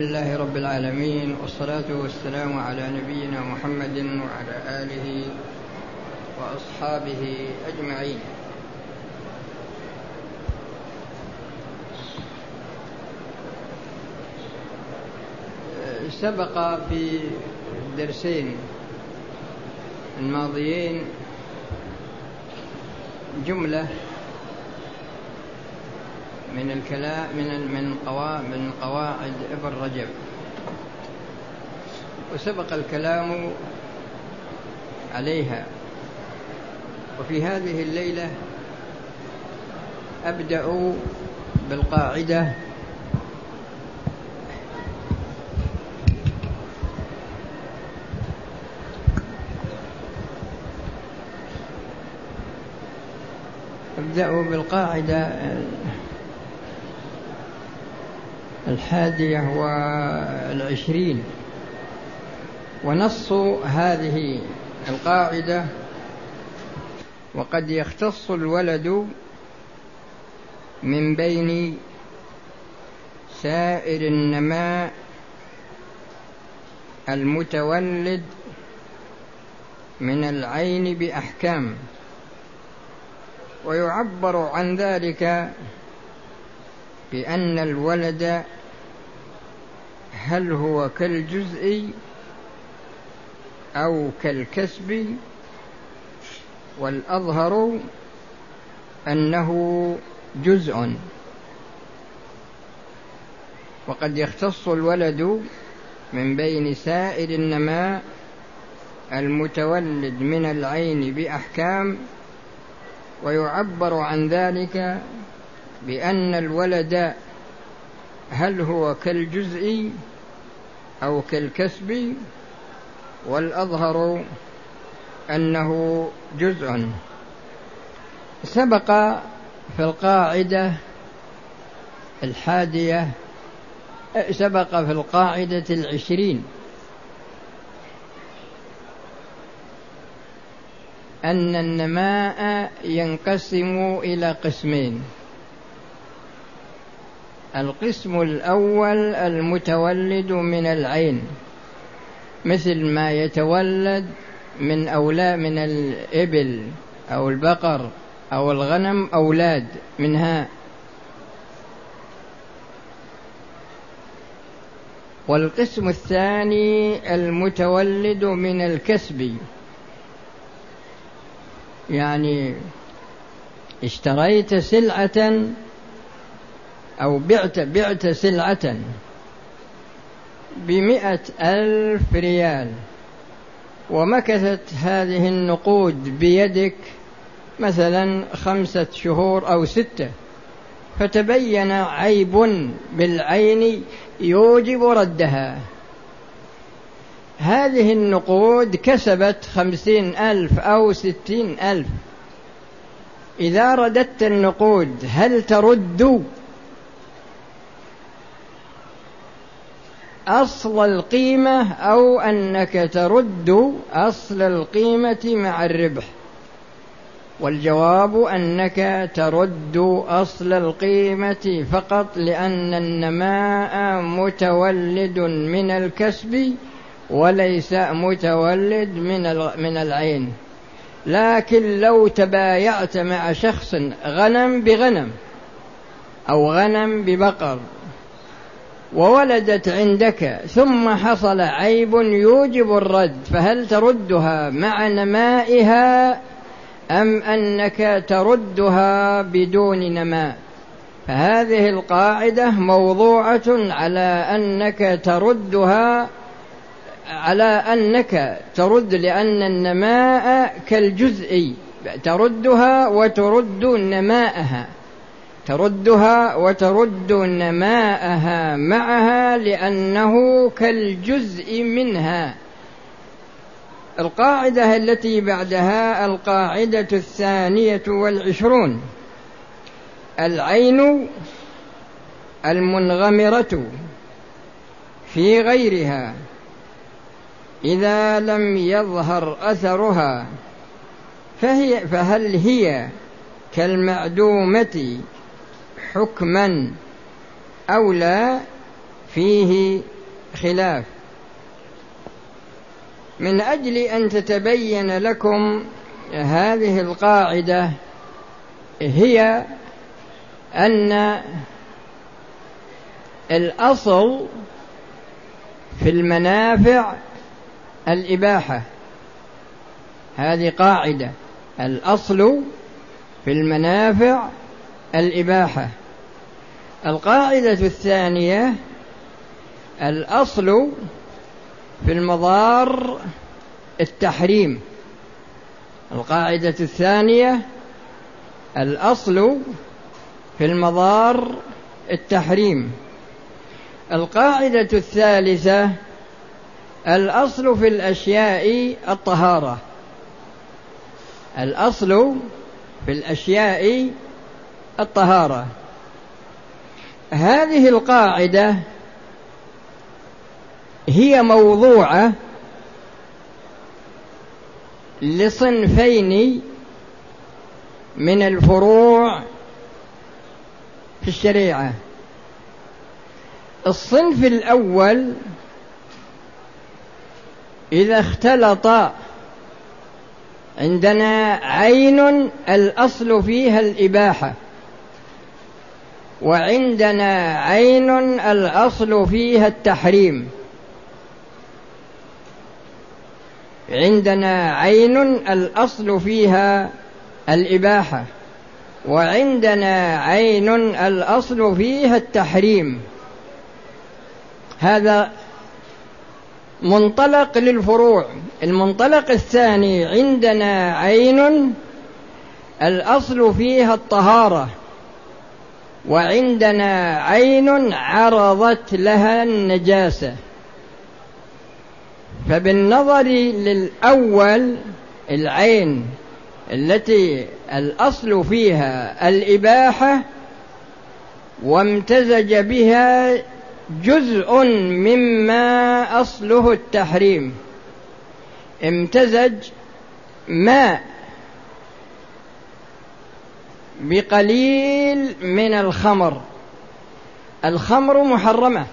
لله رب العالمين والصلاة والسلام على نبينا محمد وعلى آله وأصحابه أجمعين. سبق في الدرسين الماضيين جملة من الكلام من من من قواعد ابن رجب. وسبق الكلام عليها. وفي هذه الليلة أبدأ بالقاعدة. أبدأ بالقاعدة. الحادية والعشرين. ونص هذه القاعدة وقد يختص الولد من بين سائر النماء المتولد من العين بأحكام ويعبر عن ذلك بأن الولد هل هو كالجزء أو كالكسب؟ والأظهر أنه جزء. وقد يختص الولد من بين سائر النماء المتولد من العين بأحكام ويعبر عن ذلك بأن الولد هل هو كالجزء أو كالكسب والأظهر أنه جزء. سبق في القاعدة الحادية سبق في القاعدة العشرين أن النماء ينقسم إلى قسمين. القسم الأول المتولد من العين مثل ما يتولد من أولاد من الإبل أو البقر أو الغنم أولاد منها. والقسم الثاني المتولد من الكسب يعني اشتريت سلعة أو بعت بعت سلعة بمئة ألف ريال. ومكثت هذه النقود بيدك مثلا خمسة شهور أو ستة. فتبين عيب بالعين يوجب ردها. هذه النقود كسبت خمسين ألف أو ستين ألف. إذا رددت النقود هل ترد؟ أصل القيمة أو أنك ترد أصل القيمة مع الربح. والجواب أنك ترد أصل القيمة فقط لأن النماء متولد من الكسب وليس متولد من من العين. لكن لو تبايعت مع شخص غنم بغنم أو غنم ببقر وولدت عندك ثم حصل عيب يوجب الرد فهل تردها مع نمائها أم أنك تردها بدون نماء؟ فهذه القاعدة موضوعة على أنك تردها على أنك ترد لأن النماء كالجزء تردها وترد نماءها. تردها وترد نماءها معها لأنه كالجزء منها. القاعدة التي بعدها القاعدة الثانية والعشرون. العين المنغمرة في غيرها. إذا لم يظهر أثرها فهي فهل هي كالمعدومة حكما أو لا فيه خلاف. من أجل أن تتبين لكم هذه القاعدة هي أن الأصل في المنافع الإباحة. هذه قاعدة. الأصل في المنافع الإباحة. القاعدة الثانية الأصل في المضار التحريم. القاعدة الثانية الأصل في المضار التحريم. القاعدة الثالثة الأصل في الأشياء الطهارة. الأصل في الأشياء الطهارة. هذه القاعدة هي موضوعة لصنفين من الفروع في الشريعة. الصنف الأول إذا اختلط عندنا عين الأصل فيها الإباحة. وعندنا عين الأصل فيها التحريم. عندنا عين الأصل فيها الإباحة. وعندنا عين الأصل فيها التحريم. هذا منطلق للفروع. المنطلق الثاني عندنا عين الأصل فيها الطهارة. وعندنا عين عرضت لها النجاسة. فبالنظر للأول العين التي الأصل فيها الإباحة وامتزج بها جزء مما أصله التحريم. امتزج ماء بقليل من الخمر. الخمر محرمة.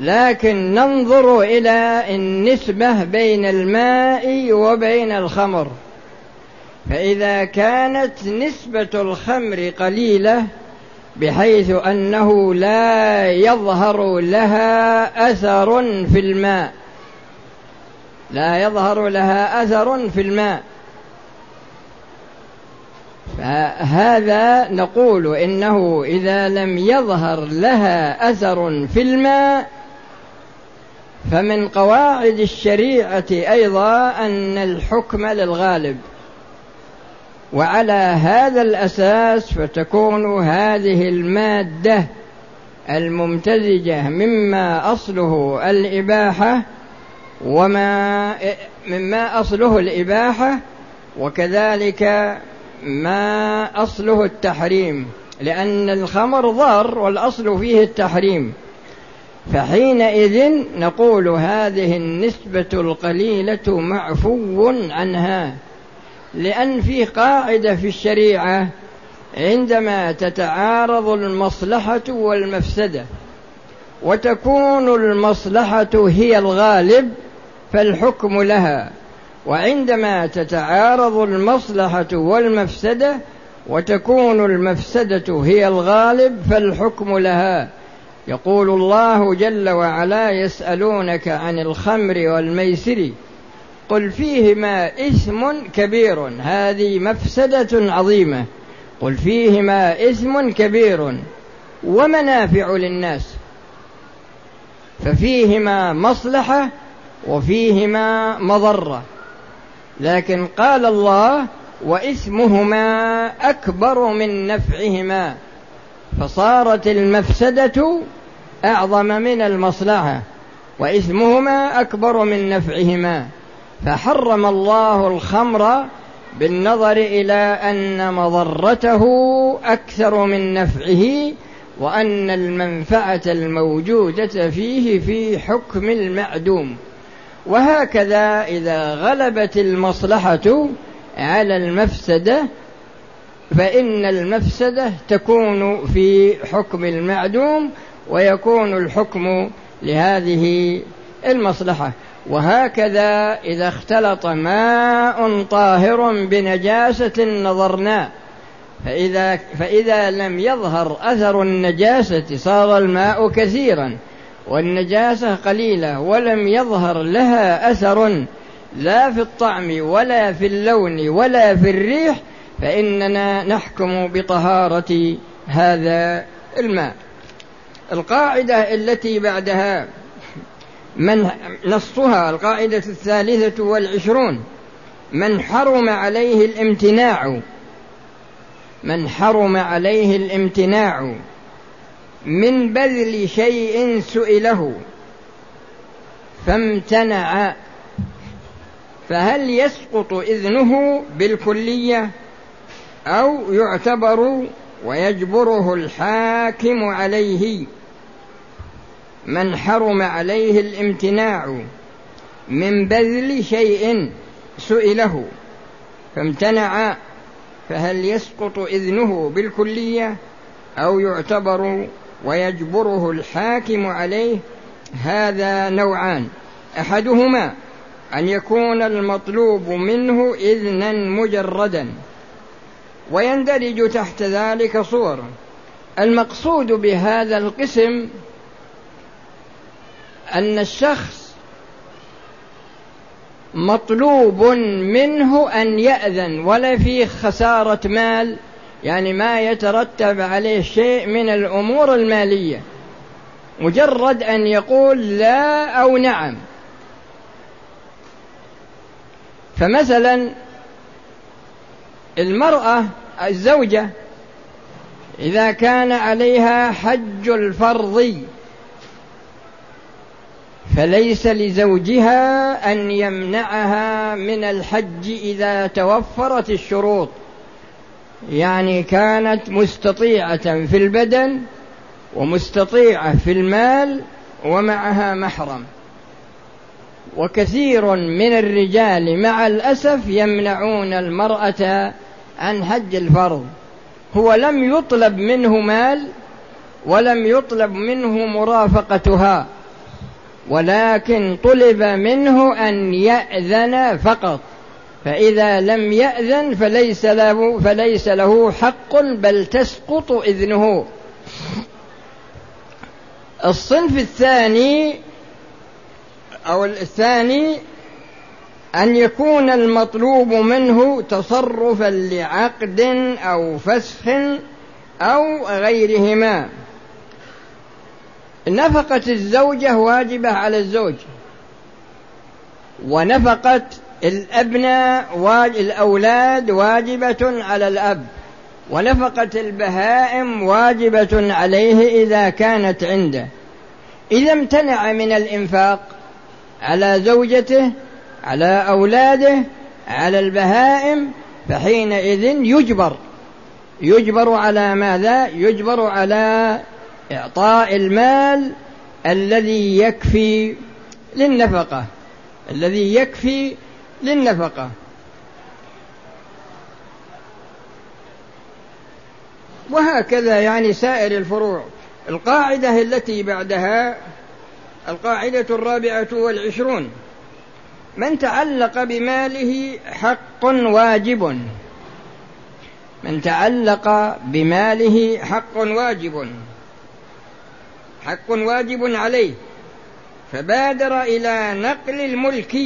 لكن ننظر إلى النسبة بين الماء وبين الخمر. فإذا كانت نسبة الخمر قليلة بحيث أنه لا يظهر لها أثر في الماء. لا يظهر لها أثر في الماء. فهذا نقول إنه إذا لم يظهر لها أثر في الماء فمن قواعد الشريعة أيضا أن الحكم للغالب. وعلى هذا الأساس فتكون هذه المادة الممتزجة مما أصله الإباحة وما مما أصله الإباحة وكذلك ما أصله التحريم لأن الخمر ضار والأصل فيه التحريم. فحينئذ نقول هذه النسبة القليلة معفو عنها لأن في قاعدة في الشريعة عندما تتعارض المصلحة والمفسدة وتكون المصلحة هي الغالب فالحكم لها. وعندما تتعارض المصلحة والمفسدة وتكون المفسدة هي الغالب فالحكم لها. يقول الله جل وعلا يسألونك عن الخمر والميسر. قل فيهما إثم كبير. هذه مفسدة عظيمة. قل فيهما إثم كبير. ومنافع للناس. ففيهما مصلحة وفيهما مضرة. لكن قال الله وإثمهما أكبر من نفعهما فصارت المفسدة أعظم من المصلحة وإثمهما أكبر من نفعهما فحرم الله الخمر بالنظر إلى أن مضرته أكثر من نفعه وأن المنفعة الموجودة فيه في حكم المعدوم. وهكذا إذا غلبت المصلحة على المفسدة فإن المفسدة تكون في حكم المعدوم ويكون الحكم لهذه المصلحة. وهكذا إذا اختلط ماء طاهر بنجاسة نظرنا فإذا, فإذا لم يظهر أثر النجاسة صار الماء كثيرا. والنجاسة قليلة ولم يظهر لها أثر لا في الطعم ولا في اللون ولا في الريح فإننا نحكم بطهارة هذا الماء. القاعدة التي بعدها من نصها القاعدة الثالثة والعشرون من حرم عليه الامتناع. من حرم عليه الامتناع. من بذل شيء سئله فامتنع. فهل يسقط إذنه بالكلية أو يعتبر ويجبره الحاكم عليه؟ من حرم عليه الامتناع من بذل شيء سئله فامتنع. فهل يسقط إذنه بالكلية أو يعتبر ويجبره الحاكم عليه هذا نوعان. أحدهما أن يكون المطلوب منه إذنا مجردا ويندرج تحت ذلك صور. المقصود بهذا القسم أن الشخص مطلوب منه أن يأذن ولا في خسارة مال يعني ما يترتب عليه شيء من الأمور المالية. مجرد أن يقول لا أو نعم. فمثلا المرأة الزوجة إذا كان عليها حج الفرض فليس لزوجها أن يمنعها من الحج إذا توفرت الشروط. يعني كانت مستطيعة في البدن ومستطيعة في المال ومعها محرم. وكثير من الرجال مع الأسف يمنعون المرأة عن حج الفرض. هو لم يطلب منه مال ولم يطلب منه مرافقتها ولكن طلب منه أن يأذن فقط. فإذا لم يأذن فليس له فليس له حق بل تسقط إذنه. الصنف الثاني أو الثاني أن يكون المطلوب منه تصرفا لعقد أو فسخ أو غيرهما. نفقة الزوجة واجبة على الزوج ونفقة الأبناء الأولاد واجبة على الأب ونفقة البهائم واجبة عليه إذا كانت عنده إذا امتنع من الإنفاق على زوجته على أولاده على البهائم فحينئذ يجبر يجبر على ماذا؟ يجبر على إعطاء المال الذي يكفي للنفقة الذي يكفي للنفقة. وهكذا يعني سائر الفروع. القاعدة التي بعدها القاعدة الرابعة والعشرون. من تعلق بماله حق واجب. من تعلق بماله حق واجب. حق واجب عليه. فبادر إلى نقل الملك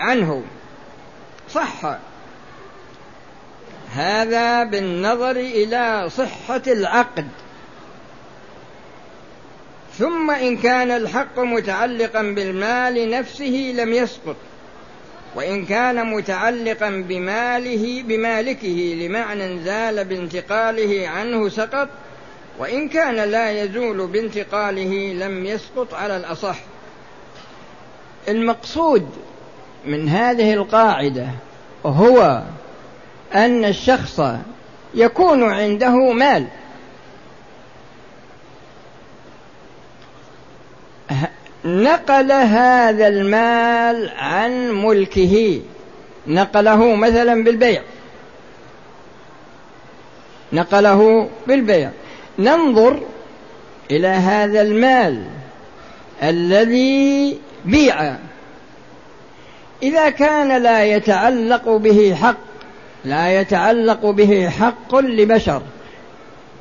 عنه. صح. هذا بالنظر إلى صحة العقد. ثم إن كان الحق متعلقا بالمال نفسه لم يسقط. وإن كان متعلقا بماله بمالكه لمعنى زال بانتقاله عنه سقط. وإن كان لا يزول بانتقاله لم يسقط على الأصح. المقصود من هذه القاعدة هو أن الشخص يكون عنده مال. نقل هذا المال عن ملكه. نقله مثلا بالبيع. نقله بالبيع. ننظر إلى هذا المال الذي بيع. إذا كان لا يتعلق به حق لا يتعلق به حق لبشر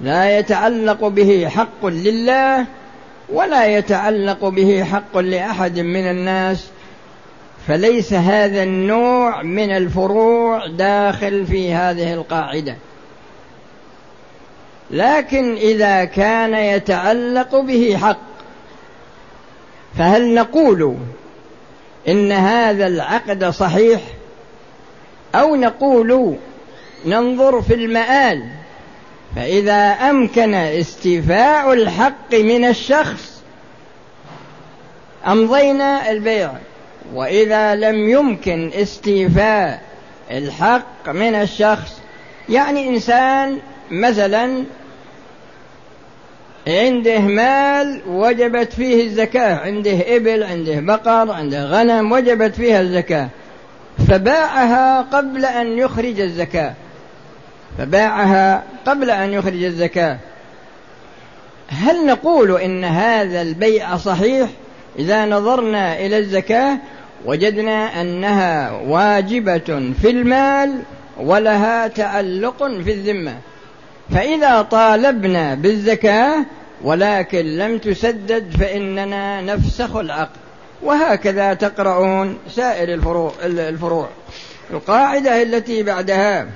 لا يتعلق به حق لله ولا يتعلق به حق لأحد من الناس فليس هذا النوع من الفروع داخل في هذه القاعدة. لكن إذا كان يتعلق به حق فهل نقول إن هذا العقد صحيح أو نقول ننظر في المآل فإذا أمكن استيفاء الحق من الشخص أمضينا البيع وإذا لم يمكن استيفاء الحق من الشخص يعني إنسان مثلا عنده مال وجبت فيه الزكاة عنده إبل عنده بقر عنده غنم وجبت فيها الزكاة. فباعها قبل أن يخرج الزكاة. فباعها قبل أن يخرج الزكاة. هل نقول إن هذا البيع صحيح؟ إذا نظرنا إلى الزكاة وجدنا أنها واجبة في المال ولها تعلق في الذمة. فإذا طالبنا بالزكاة ولكن لم تسدد فإننا نفسخ العقد. وهكذا تقرؤون سائر الفروع الفروع. القاعدة التي بعدها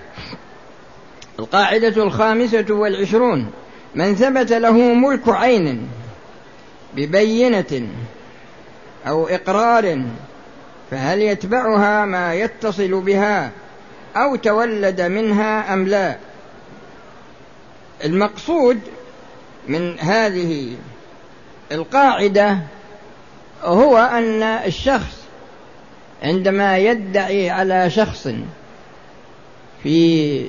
القاعدة الخامسة والعشرون من ثبت له ملك عين ببينة أو إقرار فهل يتبعها ما يتصل بها أو تولد منها أم لا؟ المقصود من هذه القاعدة هو أن الشخص عندما يدعي على شخص في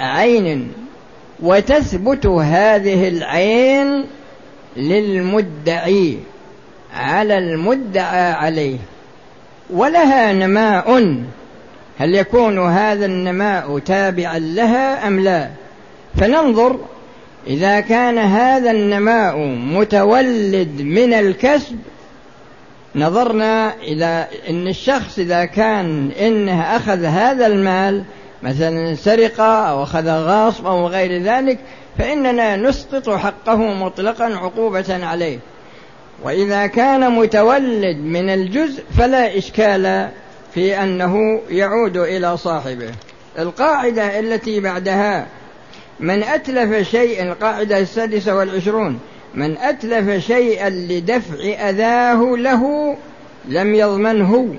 عين وتثبت هذه العين للمدعي على المدعى عليه ولها نماء هل يكون هذا النماء تابعا لها أم لا؟ فننظر إذا كان هذا النماء متولد من الكسب نظرنا إلى إن الشخص إذا كان إنه أخذ هذا المال مثلا سرقة أو أخذ غاصب أو غير ذلك فإننا نسقط حقه مطلقا عقوبة عليه. وإذا كان متولد من الجزء فلا إشكال في أنه يعود إلى صاحبه. القاعدة التي بعدها من أتلف شيئا القاعدة السادسة والعشرون من أتلف شيئا لدفع أذاه له لم يضمنه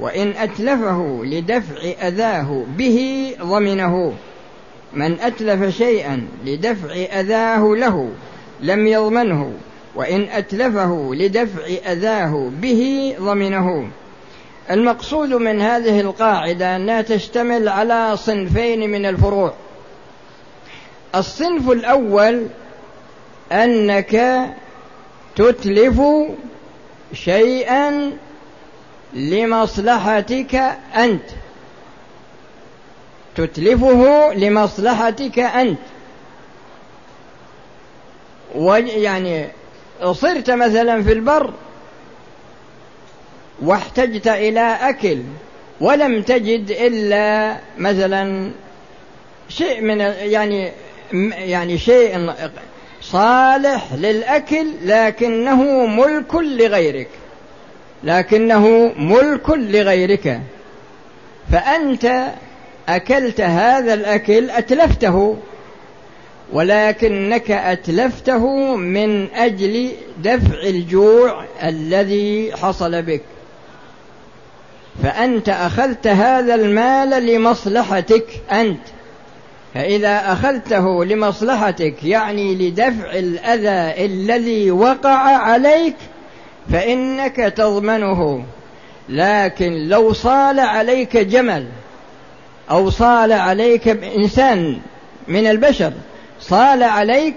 وإن أتلفه لدفع أذاه به ضمنه. من أتلف شيئا لدفع أذاه له لم يضمنه وإن أتلفه لدفع أذاه به ضمنه. المقصود من هذه القاعدة أنها تشتمل على صنفين من الفروع. الصنف الأول أنك تتلف شيئا لمصلحتك أنت. تتلفه لمصلحتك أنت. يعني صرت مثلا في البر واحتجت إلى أكل ولم تجد إلا مثلا شيء من يعني يعني شيء صالح للأكل لكنه ملك لغيرك. لكنه ملك لغيرك. فأنت أكلت هذا الأكل أتلفته ولكنك أتلفته من أجل دفع الجوع الذي حصل بك. فأنت أخذت هذا المال لمصلحتك أنت. فإذا أخذته لمصلحتك يعني لدفع الأذى الذي وقع عليك فإنك تضمنه. لكن لو صال عليك جمل أو صال عليك إنسان من البشر صال عليك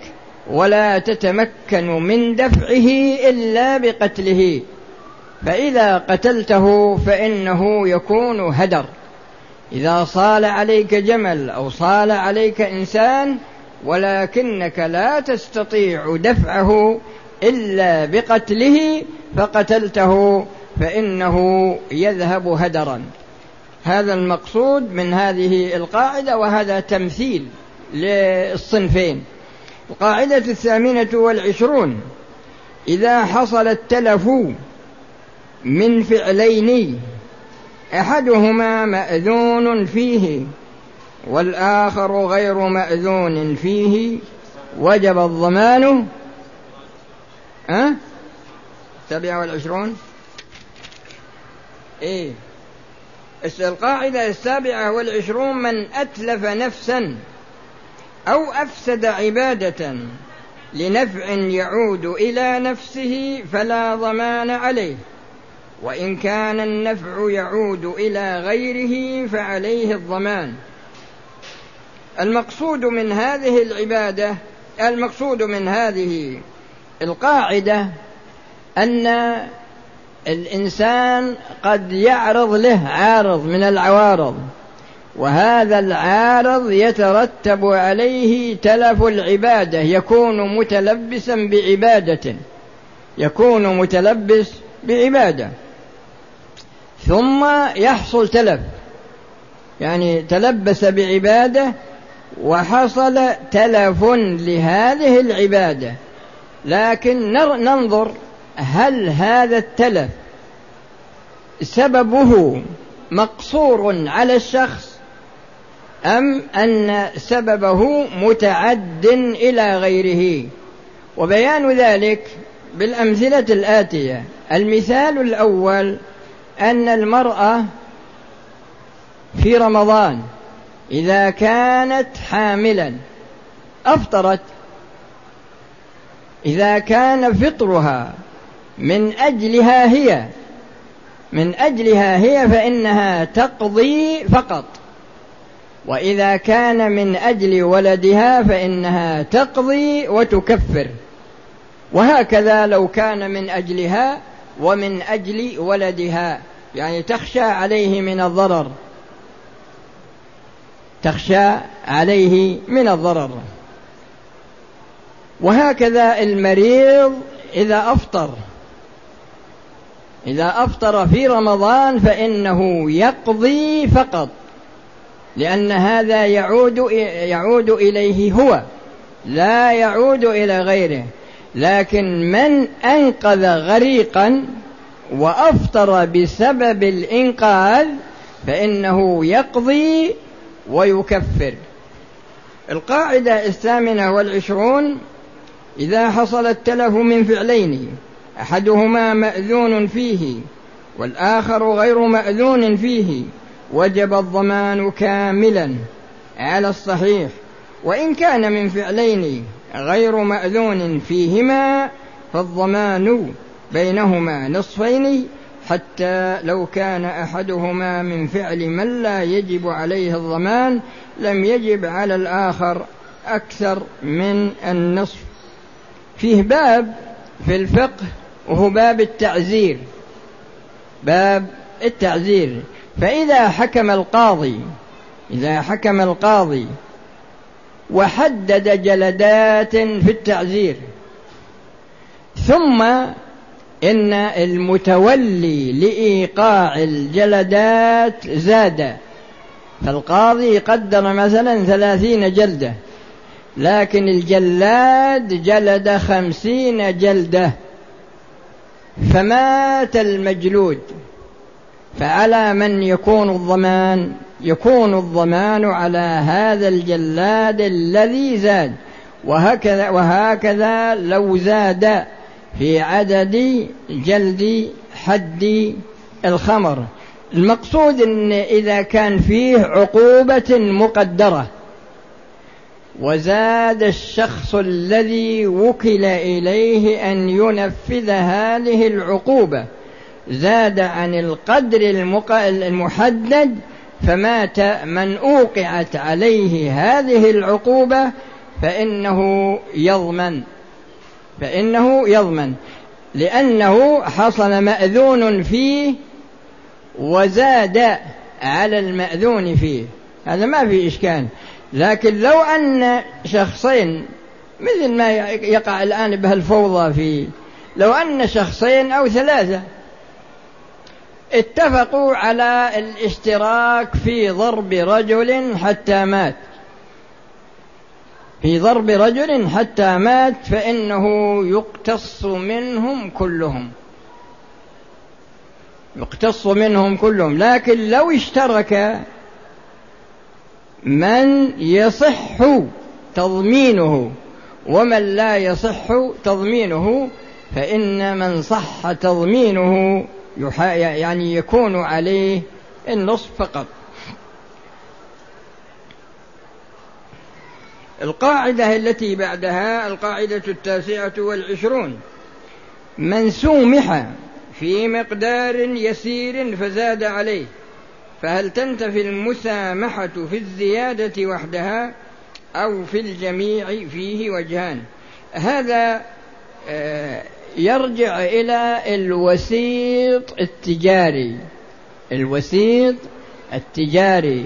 ولا تتمكن من دفعه إلا بقتله. فإذا قتلته فإنه يكون هدر. إذا صال عليك جمل أو صال عليك إنسان ولكنك لا تستطيع دفعه إلا بقتله فقتلته فإنه يذهب هدرا. هذا المقصود من هذه القاعدة وهذا تمثيل للصنفين. القاعدة الثامنة والعشرون إذا حصل التلف من فعلين أحدهما مأذون فيه والآخر غير مأذون فيه وجب الضمان. ها؟ السابعة والعشرون؟ إيه. القاعدة السابعة والعشرون من أتلف نفسا أو أفسد عبادة لنفع يعود إلى نفسه فلا ضمان عليه. وإن كان النفع يعود إلى غيره فعليه الضمان. المقصود من هذه العبادة المقصود من هذه القاعدة أن الإنسان قد يعرض له عارض من العوارض وهذا العارض يترتب عليه تلف العبادة يكون متلبسا بعبادة يكون متلبس بعبادة. ثم يحصل تلف يعني تلبس بعبادة وحصل تلف لهذه العبادة. لكن ننظر هل هذا التلف سببه مقصور على الشخص أم أن سببه متعد إلى غيره. وبيان ذلك بالأمثلة الآتية. المثال الأول أن المرأة في رمضان إذا كانت حاملا أفطرت. إذا كان فطرها من أجلها هي من أجلها هي فإنها تقضي فقط. وإذا كان من أجل ولدها فإنها تقضي وتكفر. وهكذا لو كان من أجلها ومن أجل ولدها. يعني تخشى عليه من الضرر. تخشى عليه من الضرر. وهكذا المريض إذا أفطر. إذا أفطر في رمضان فإنه يقضي فقط. لأن هذا يعود يعود إليه هو. لا يعود إلى غيره. لكن من أنقذ غريقا وأفطر بسبب الإنقاذ فإنه يقضي ويكفر. القاعدة الثامنة والعشرون إذا حصل التلف من فعلين أحدهما مأذون فيه والآخر غير مأذون فيه وجب الضمان كاملا على الصحيح. وإن كان من فعلين غير مأذون فيهما فالضمان بينهما نصفين حتى لو كان أحدهما من فعل من لا يجب عليه الضمان لم يجب على الآخر أكثر من النصف. فيه باب في الفقه وهو باب التعزير. باب التعزير. فإذا حكم القاضي إذا حكم القاضي وحدد جلدات في التعزير ثم إن المتولي لإيقاع الجلدات زاد. فالقاضي قدر مثلا ثلاثين جلدة لكن الجلاد جلد خمسين جلدة. فمات المجلود فعلى من يكون الضمان؟ يكون الضمان على هذا الجلاد الذي زاد. وهكذا وهكذا لو زاد في عدد جلد حد الخمر. المقصود إن إذا كان فيه عقوبة مقدرة. وزاد الشخص الذي وكل إليه أن ينفذ هذه العقوبة. زاد عن القدر المحدد فمات من أوقعت عليه هذه العقوبة فإنه يضمن فإنه يضمن لأنه حصل مأذون فيه وزاد على المأذون فيه. هذا ما في إشكال. لكن لو أن شخصين مثل ما يقع الآن بهالفوضى في لو أن شخصين أو ثلاثة اتفقوا على الاشتراك في ضرب رجل حتى مات. في ضرب رجل حتى مات فإنه يقتص منهم كلهم. يقتص منهم كلهم. لكن لو اشترك من يصح تضمينه ومن لا يصح تضمينه فإن من صح تضمينه يعني يكون عليه النصف فقط. القاعدة التي بعدها القاعدة التاسعة والعشرون. من سومح في مقدار يسير فزاد عليه. فهل تنتفي المسامحة في الزيادة وحدها أو في الجميع فيه وجهان؟ هذا آه، يرجع إلى الوسيط التجاري. الوسيط التجاري.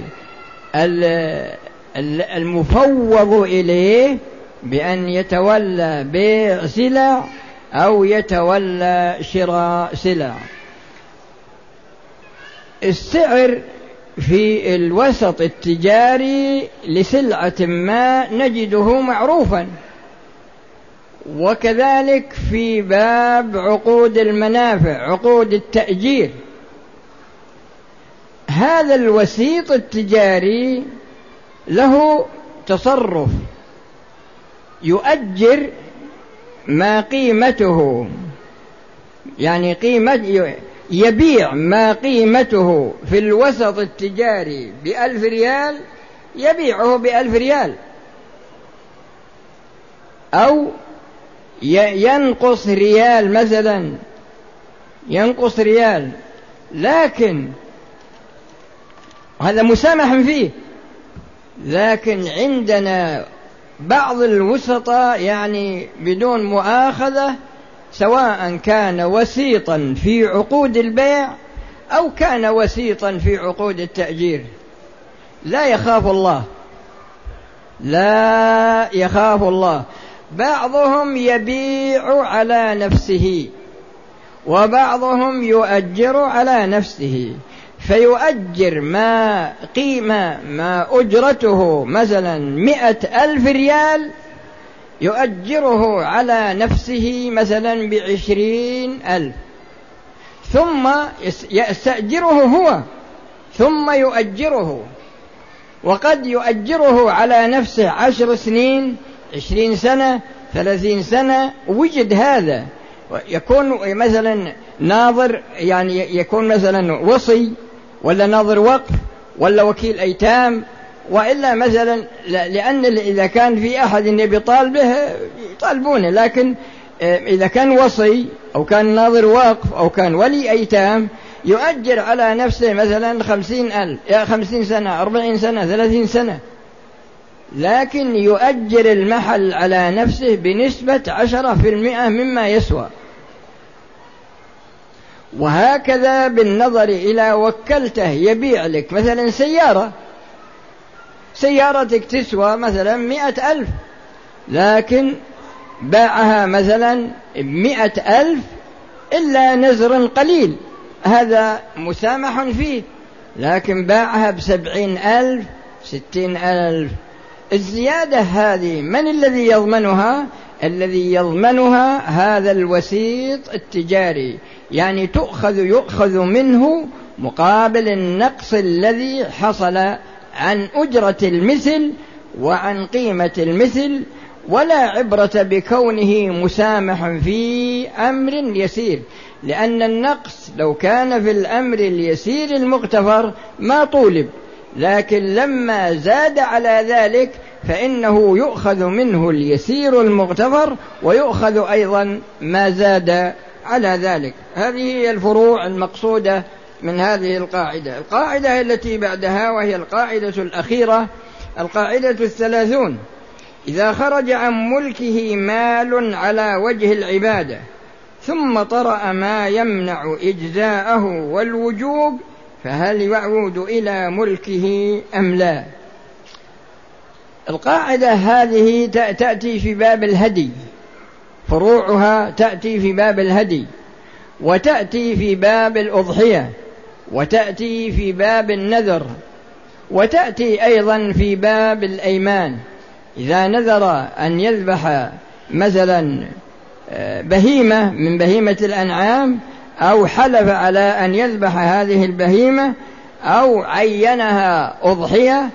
المفوض إليه بأن يتولى بيع سلع أو يتولى شراء سلع. السعر في الوسط التجاري لسلعة ما نجده معروفا. وكذلك في باب عقود المنافع عقود التأجير. هذا الوسيط التجاري له تصرف يؤجر ما قيمته يعني قيمة يبيع ما قيمته في الوسط التجاري بألف ريال يبيعه بألف ريال. أو ينقص ريال مثلا. ينقص ريال. لكن هذا مسامح فيه. لكن عندنا بعض الوسطاء يعني بدون مؤاخذة سواء كان وسيطا في عقود البيع أو كان وسيطا في عقود التأجير. لا يخاف الله. لا يخاف الله. بعضهم يبيع على نفسه وبعضهم يؤجر على نفسه فيؤجر ما قيمة ما أجرته مثلا مئة ألف ريال يؤجره على نفسه مثلا بعشرين ألف ثم يستأجره هو ثم يؤجره وقد يؤجره على نفسه عشر سنين عشرين سنة ثلاثين سنة وجد هذا. يكون مثلا ناظر يعني يكون مثلا وصي ولا ناظر وقف ولا وكيل أيتام وإلا مثلا لأن إذا كان في أحد يبي طالبه يطالبونه. لكن آه، إذا كان وصي أو كان ناظر وقف أو كان ولي أيتام يؤجر على نفسه مثلا خمسين ألف خمسين سنة أربعين سنة ثلاثين سنة. لكن يؤجر المحل على نفسه بنسبة عشرة في المئة مما يسوى. وهكذا بالنظر إلى وكلته يبيع لك. مثلا سيارة. سيارتك تسوى مثلا مئة ألف لكن باعها مثلا مئة ألف إلا نزر قليل. هذا مسامح فيه لكن باعها بسبعين ألف ستين ألف الزيادة هذه من الذي يضمنها؟ الذي يضمنها هذا الوسيط التجاري. يعني تؤخذ يؤخذ منه مقابل النقص الذي حصل عن أجرة المثل وعن قيمة المثل ولا عبرة بكونه مسامحا في أمر يسير. لأن النقص لو كان في الأمر اليسير المغتفر ما طولب. لكن لما زاد على ذلك فإنه يؤخذ منه اليسير المغتفر ويؤخذ أيضا ما زاد على ذلك. هذه هي الفروع المقصودة من هذه القاعدة. القاعدة التي بعدها وهي القاعدة الأخيرة القاعدة الثلاثون. إذا خرج عن ملكه مال على وجه العبادة ثم طرأ ما يمنع إجزاءه والوجوب فهل يعود إلى ملكه أم لا؟ القاعدة هذه تأتي في باب الهدي. فروعها تأتي في باب الهدي. وتأتي في باب الأضحية. وتأتي في باب النذر. وتأتي أيضا في باب الأيمان. إذا نذر أن يذبح مثلا آه، بهيمة من بهيمة الأنعام أو حلف على أن يذبح هذه البهيمة أو عينها أضحية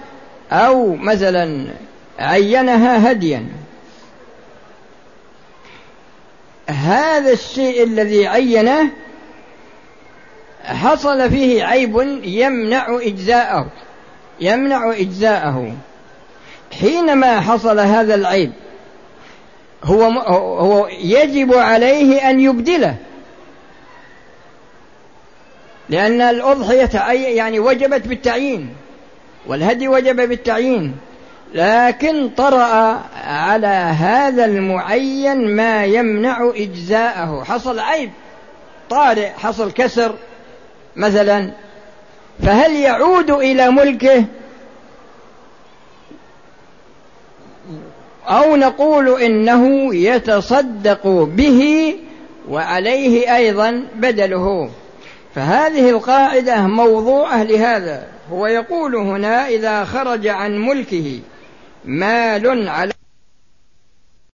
أو مثلا عينها هديا. هذا الشيء الذي عينه حصل فيه عيب يمنع إجزاءه يمنع إجزاءه. حينما حصل هذا العيب هو هو يجب عليه أن يبدله. لأن الأضحية يعني وجبت بالتعيين والهدي وجب بالتعيين لكن طرأ على هذا المعين ما يمنع إجزاءه. حصل عيب طارئ حصل كسر مثلا. فهل يعود إلى ملكه؟ أو نقول إنه يتصدق به وعليه أيضا بدله. فهذه القاعدة موضوعة لهذا. هو يقول هنا إذا خرج عن ملكه مال على